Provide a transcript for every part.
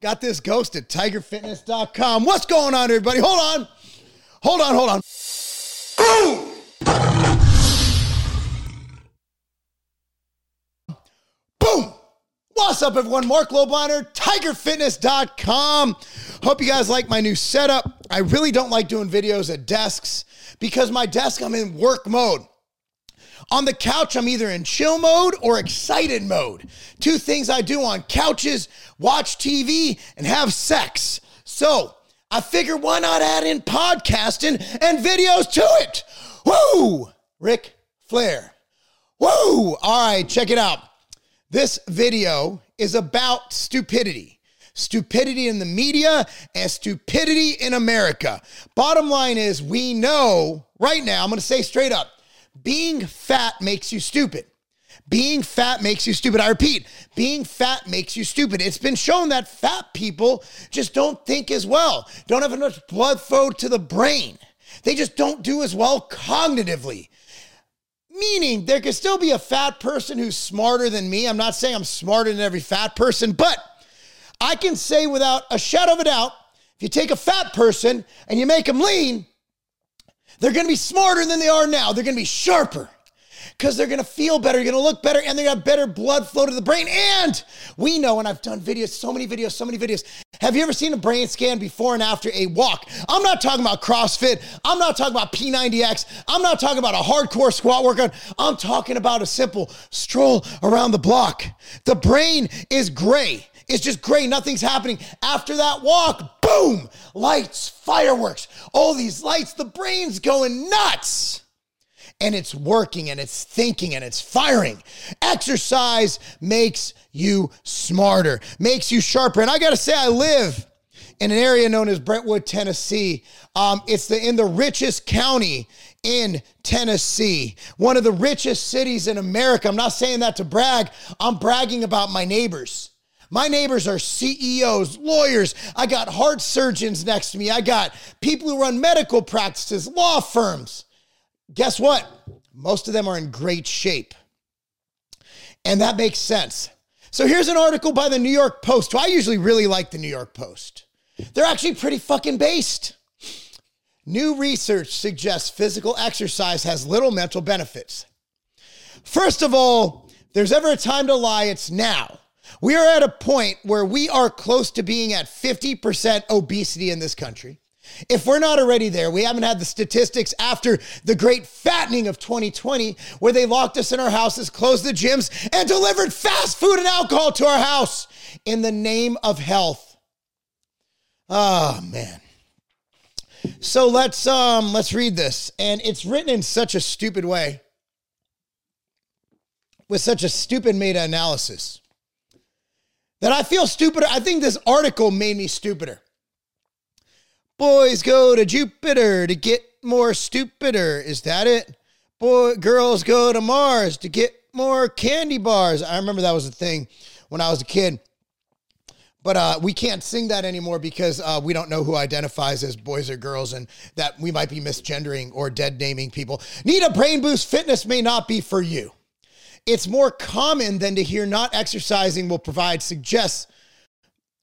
Got this ghost at tigerfitness.com. What's going on, everybody? Hold on. Hold on, hold on. Boom! Boom! What's up, everyone? Marc Lobliner, tigerfitness.com. Hope you guys like my new setup. I really don't like doing videos at desks because my desk, I'm in work mode. On the couch, I'm either in chill mode or excited mode. Two things I do on couches watch TV and have sex. So I figure why not add in podcasting and videos to it? Woo! Ric Flair. Woo! All right, check it out. This video is about stupidity. Stupidity in the media and stupidity in America. Bottom line is, we know right now, I'm gonna say straight up, being fat makes you stupid. Being fat makes you stupid. I repeat, being fat makes you stupid. It's been shown that fat people just don't think as well, don't have enough blood flow to the brain. They just don't do as well cognitively. Meaning, there could still be a fat person who's smarter than me. I'm not saying I'm smarter than every fat person, but I can say without a shadow of a doubt if you take a fat person and you make them lean, they're going to be smarter than they are now. They're going to be sharper because they're going to feel better, you're going to look better, and they're going to better blood flow to the brain. And we know, and I've done videos, so many videos, so many videos. Have you ever seen a brain scan before and after a walk? I'm not talking about CrossFit. I'm not talking about P90X. I'm not talking about a hardcore squat workout. I'm talking about a simple stroll around the block. The brain is gray. It's just gray. Nothing's happening. After that walk, boom, lights, fireworks, all these lights, the brain's going nuts. And it's working and it's thinking and it's firing. Exercise makes you smarter, makes you sharper. And I got to say, I live in an area known as Brentwood, Tennessee. Um, it's the in the richest county in Tennessee, one of the richest cities in America. I'm not saying that to brag. I'm bragging about my neighbors. My neighbors are CEOs, lawyers. I got heart surgeons next to me. I got people who run medical practices, law firms. Guess what? Most of them are in great shape. And that makes sense. So here's an article by the New York Post. who I usually really like the New York Post. They're actually pretty fucking based. New research suggests physical exercise has little mental benefits. First of all, there's ever a time to lie, it's now. We are at a point where we are close to being at 50% obesity in this country. If we're not already there, we haven't had the statistics after the great fattening of 2020, where they locked us in our houses, closed the gyms, and delivered fast food and alcohol to our house in the name of health. Oh man. So let's um let's read this. And it's written in such a stupid way. With such a stupid meta-analysis that I feel stupider. I think this article made me stupider. Boys go to Jupiter to get more stupider. Is that it? Boy, girls go to Mars to get more candy bars. I remember that was a thing when I was a kid. But uh, we can't sing that anymore because uh, we don't know who identifies as boys or girls and that we might be misgendering or dead naming people. Need a brain boost? Fitness may not be for you. It's more common than to hear not exercising will provide suggests,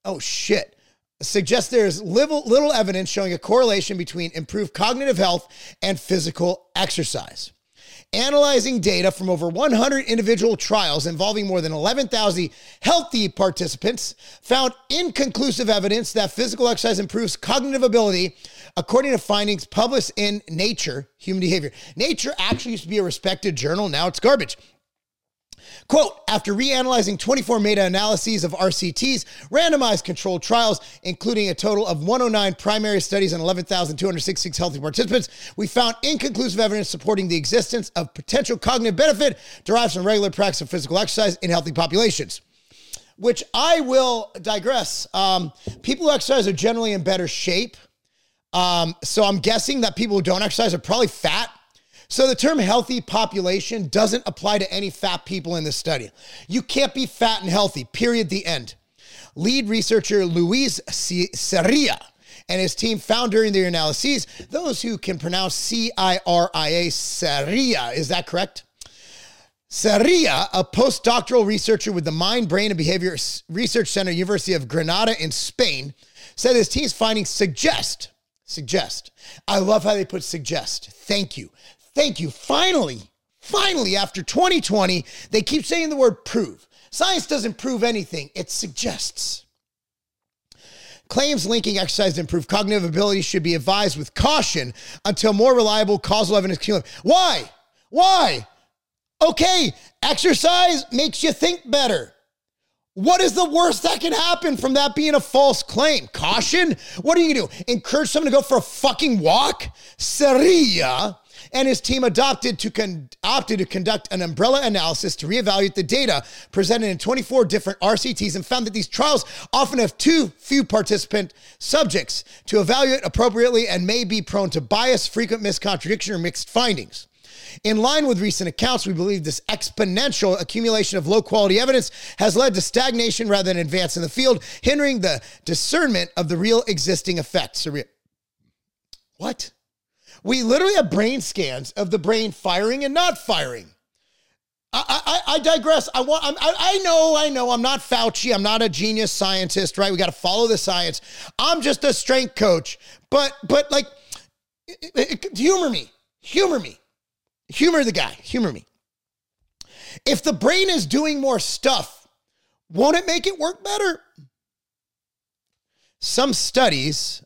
oh shit, suggests there's little, little evidence showing a correlation between improved cognitive health and physical exercise. Analyzing data from over 100 individual trials involving more than 11,000 healthy participants found inconclusive evidence that physical exercise improves cognitive ability, according to findings published in Nature Human Behavior. Nature actually used to be a respected journal, now it's garbage. Quote, after reanalyzing 24 meta analyses of RCTs, randomized controlled trials, including a total of 109 primary studies and 11,266 healthy participants, we found inconclusive evidence supporting the existence of potential cognitive benefit derived from regular practice of physical exercise in healthy populations. Which I will digress. Um, people who exercise are generally in better shape. Um, so I'm guessing that people who don't exercise are probably fat so the term healthy population doesn't apply to any fat people in this study. You can't be fat and healthy, period, the end. Lead researcher Luis Ciria and his team found during their analyses those who can pronounce C I R I A, Ciria, is that correct? Sarria, a postdoctoral researcher with the Mind, Brain, and Behavior Research Center, University of Granada in Spain, said his team's findings suggest, suggest. I love how they put suggest. Thank you. Thank you. Finally, finally, after 2020, they keep saying the word prove. Science doesn't prove anything, it suggests. Claims linking exercise to improve cognitive ability should be advised with caution until more reliable causal evidence can. Why? Why? Okay, exercise makes you think better. What is the worst that can happen from that being a false claim? Caution? What are you gonna do? Encourage someone to go for a fucking walk? Sarria and his team adopted to con- opted to conduct an umbrella analysis to reevaluate the data presented in 24 different RCTs and found that these trials often have too few participant subjects to evaluate appropriately and may be prone to bias, frequent miscontradiction, or mixed findings. In line with recent accounts, we believe this exponential accumulation of low quality evidence has led to stagnation rather than advance in the field, hindering the discernment of the real existing effects. What? We literally have brain scans of the brain firing and not firing. I, I, I digress. I want. I, I know. I know. I'm not Fauci. I'm not a genius scientist. Right? We got to follow the science. I'm just a strength coach. But but like, humor me. Humor me. Humor the guy. Humor me. If the brain is doing more stuff, won't it make it work better? Some studies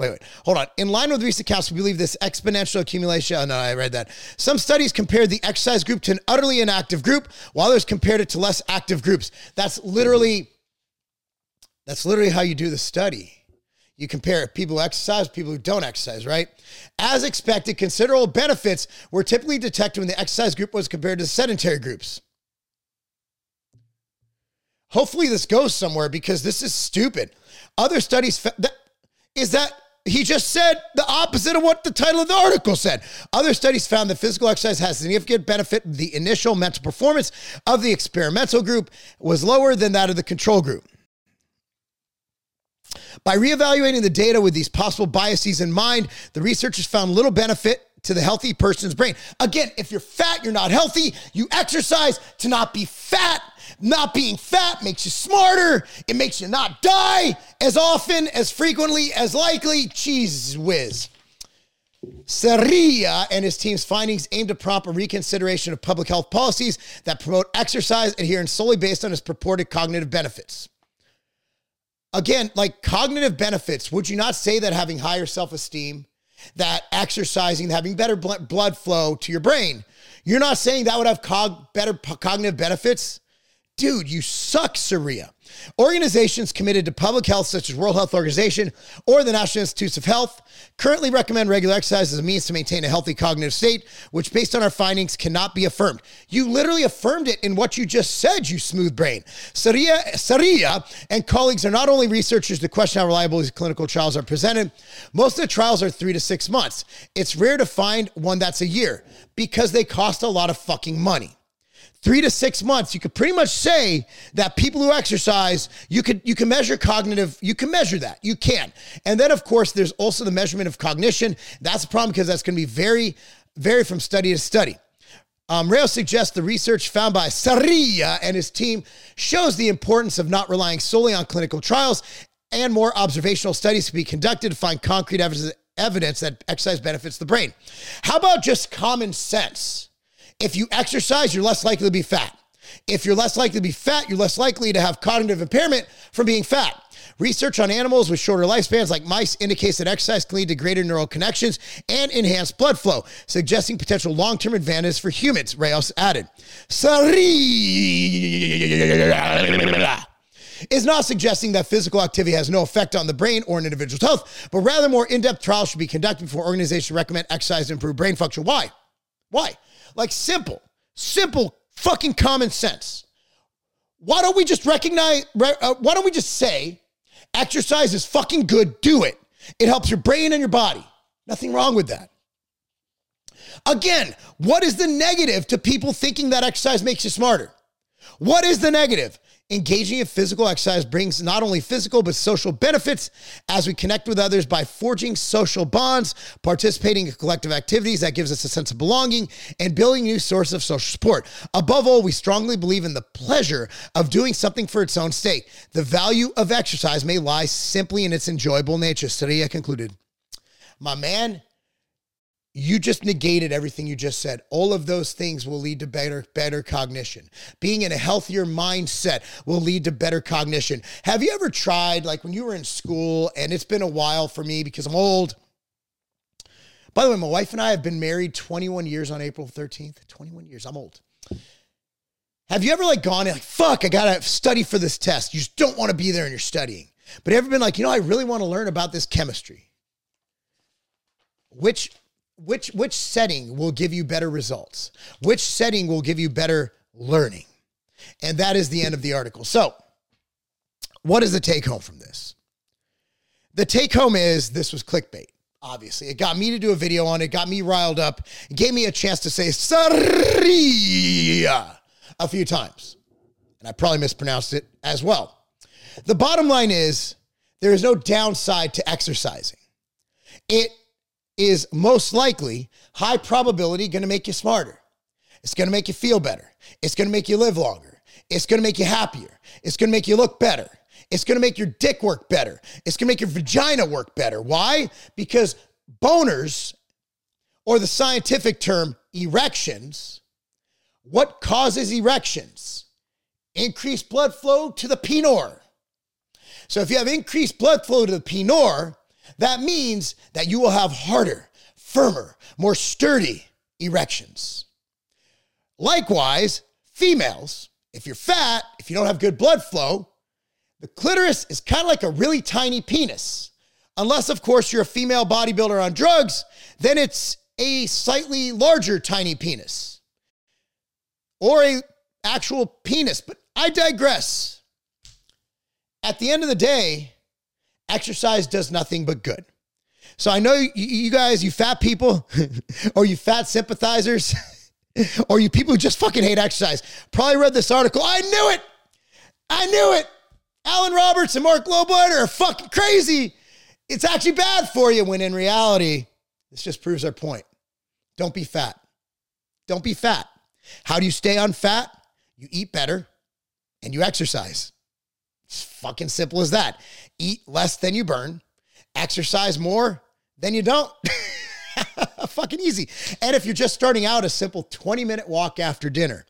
Wait, wait, hold on. In line with recent accounts, we believe this exponential accumulation. Oh, no, I read that. Some studies compared the exercise group to an utterly inactive group, while others compared it to less active groups. That's literally, that's literally how you do the study. You compare people who exercise, people who don't exercise, right? As expected, considerable benefits were typically detected when the exercise group was compared to sedentary groups. Hopefully, this goes somewhere because this is stupid. Other studies fa- that, is that he just said the opposite of what the title of the article said. Other studies found that physical exercise has significant benefit. The initial mental performance of the experimental group was lower than that of the control group. By reevaluating the data with these possible biases in mind, the researchers found little benefit to the healthy person's brain. Again, if you're fat, you're not healthy. You exercise to not be fat. Not being fat makes you smarter. It makes you not die as often, as frequently, as likely. Cheese whiz. Sarria and his team's findings aim to prompt a reconsideration of public health policies that promote exercise adherence solely based on its purported cognitive benefits. Again, like cognitive benefits, would you not say that having higher self esteem, that exercising, having better blood flow to your brain, you're not saying that would have cog- better cognitive benefits? Dude, you suck, Saria. Organizations committed to public health, such as World Health Organization or the National Institutes of Health, currently recommend regular exercise as a means to maintain a healthy cognitive state, which, based on our findings, cannot be affirmed. You literally affirmed it in what you just said, you smooth brain. Saria, Saria and colleagues are not only researchers to question how reliable these clinical trials are presented, most of the trials are three to six months. It's rare to find one that's a year because they cost a lot of fucking money three to six months, you could pretty much say that people who exercise, you could you can measure cognitive, you can measure that. You can. And then of course there's also the measurement of cognition. That's a problem because that's to be very, very from study to study. Um, suggests the research found by Sarria and his team shows the importance of not relying solely on clinical trials and more observational studies to be conducted to find concrete evidence, evidence that exercise benefits the brain. How about just common sense? If you exercise, you're less likely to be fat. If you're less likely to be fat, you're less likely to have cognitive impairment from being fat. Research on animals with shorter lifespans, like mice, indicates that exercise can lead to greater neural connections and enhanced blood flow, suggesting potential long term advantages for humans, Rayos added. Sorry. Is not suggesting that physical activity has no effect on the brain or an individual's health, but rather more in depth trials should be conducted before organizations recommend exercise to improve brain function. Why? Why? Like simple, simple fucking common sense. Why don't we just recognize, uh, why don't we just say exercise is fucking good, do it. It helps your brain and your body. Nothing wrong with that. Again, what is the negative to people thinking that exercise makes you smarter? What is the negative? Engaging in physical exercise brings not only physical but social benefits as we connect with others by forging social bonds, participating in collective activities that gives us a sense of belonging, and building new sources of social support. Above all, we strongly believe in the pleasure of doing something for its own sake. The value of exercise may lie simply in its enjoyable nature. Study I concluded. My man, you just negated everything you just said. All of those things will lead to better better cognition. Being in a healthier mindset will lead to better cognition. Have you ever tried like when you were in school and it's been a while for me because I'm old. By the way, my wife and I have been married 21 years on April 13th. 21 years. I'm old. Have you ever like gone and like, fuck, I gotta study for this test? You just don't want to be there and you're studying. But ever been like, you know, I really want to learn about this chemistry. Which which which setting will give you better results? Which setting will give you better learning? And that is the end of the article. So, what is the take home from this? The take home is this was clickbait. Obviously, it got me to do a video on it, got me riled up, it gave me a chance to say Saria a few times. And I probably mispronounced it as well. The bottom line is there is no downside to exercising. It is most likely high probability going to make you smarter. It's going to make you feel better. It's going to make you live longer. It's going to make you happier. It's going to make you look better. It's going to make your dick work better. It's going to make your vagina work better. Why? Because boners, or the scientific term erections, what causes erections? Increased blood flow to the penor. So if you have increased blood flow to the penor, that means that you will have harder, firmer, more sturdy erections. Likewise, females, if you're fat, if you don't have good blood flow, the clitoris is kind of like a really tiny penis. Unless, of course, you're a female bodybuilder on drugs, then it's a slightly larger tiny penis or a actual penis. But I digress. At the end of the day, exercise does nothing but good. So I know you, guys, you fat people, or you fat sympathizers, or you people who just fucking hate exercise, probably read this article. I knew it. I knew it. Alan Roberts and Marc Lobliner are fucking crazy. It's actually bad for you when in reality, this just proves our point. Don't be fat. Don't be fat. How do you stay on fat? You eat better and you exercise. It's fucking simple as that. Eat less than you burn, exercise more than you don't. fucking easy. And if you're just starting out, a simple 20 minute walk after dinner.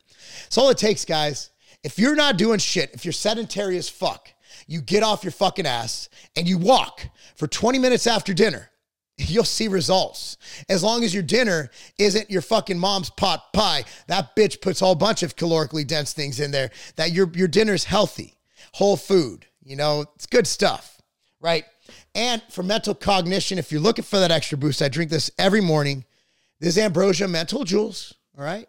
It's all it takes, guys. If you're not doing shit, if you're sedentary as fuck, you get off your fucking ass and you walk for 20 minutes after dinner. You'll see results. As long as your dinner isn't your fucking mom's pot pie, that bitch puts a whole bunch of calorically dense things in there. That your your dinner's healthy whole food. You know, it's good stuff, right? And for mental cognition, if you're looking for that extra boost, I drink this every morning. This Ambrosia Mental Jewels, all right?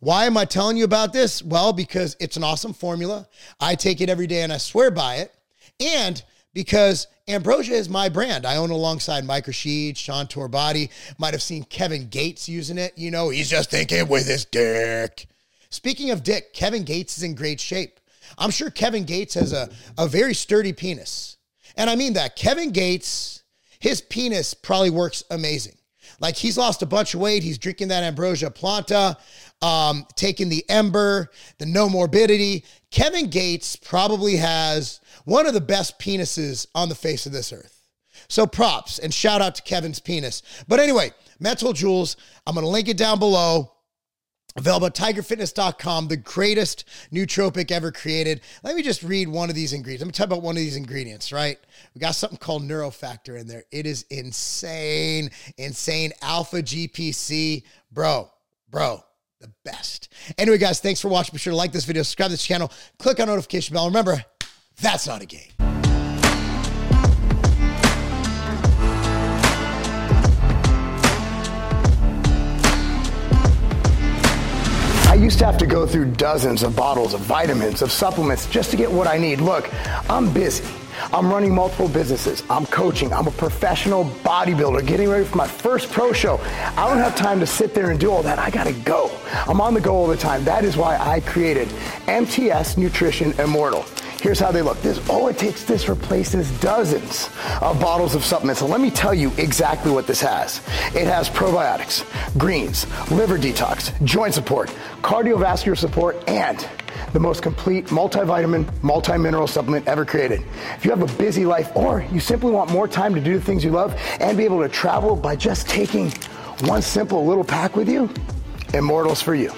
Why am I telling you about this? Well, because it's an awesome formula. I take it every day and I swear by it. And because Ambrosia is my brand. I own alongside Mike Rashid, Sean Torbati. Might have seen Kevin Gates using it. You know, he's just thinking with his dick. Speaking of dick, Kevin Gates is in great shape. I'm sure Kevin Gates has a, a very sturdy penis. And I mean that. Kevin Gates, his penis probably works amazing. Like he's lost a bunch of weight. He's drinking that Ambrosia Planta, um, taking the Ember, the No Morbidity. Kevin Gates probably has one of the best penises on the face of this earth. So props and shout out to Kevin's penis. But anyway, Mental Jewels, I'm going to link it down below. Available at tigerfitness.com, the greatest nootropic ever created. Let me just read one of these ingredients. Let me talk about one of these ingredients, right? We got something called Neurofactor in there. It is insane, insane. Alpha GPC. Bro, bro, the best. Anyway, guys, thanks for watching. Be sure to like this video, subscribe to this channel, click on notification bell. Remember, that's not a game. Have to go through dozens of bottles of vitamins, of supplements just to get what I need. Look, I'm busy. I'm running multiple businesses. I'm coaching. I'm a professional bodybuilder getting ready for my first pro show. I don't have time to sit there and do all that. I gotta go. I'm on the go all the time. That is why I created MTS Nutrition Immortal. Here's how they look. This, oh, it takes this replaces dozens of bottles of supplements. So let me tell you exactly what this has. It has probiotics, greens, liver detox, joint support, cardiovascular support, and the most complete multivitamin, multi-mineral supplement ever created. If you have a busy life or you simply want more time to do the things you love and be able to travel by just taking one simple little pack with you, Immortals for you.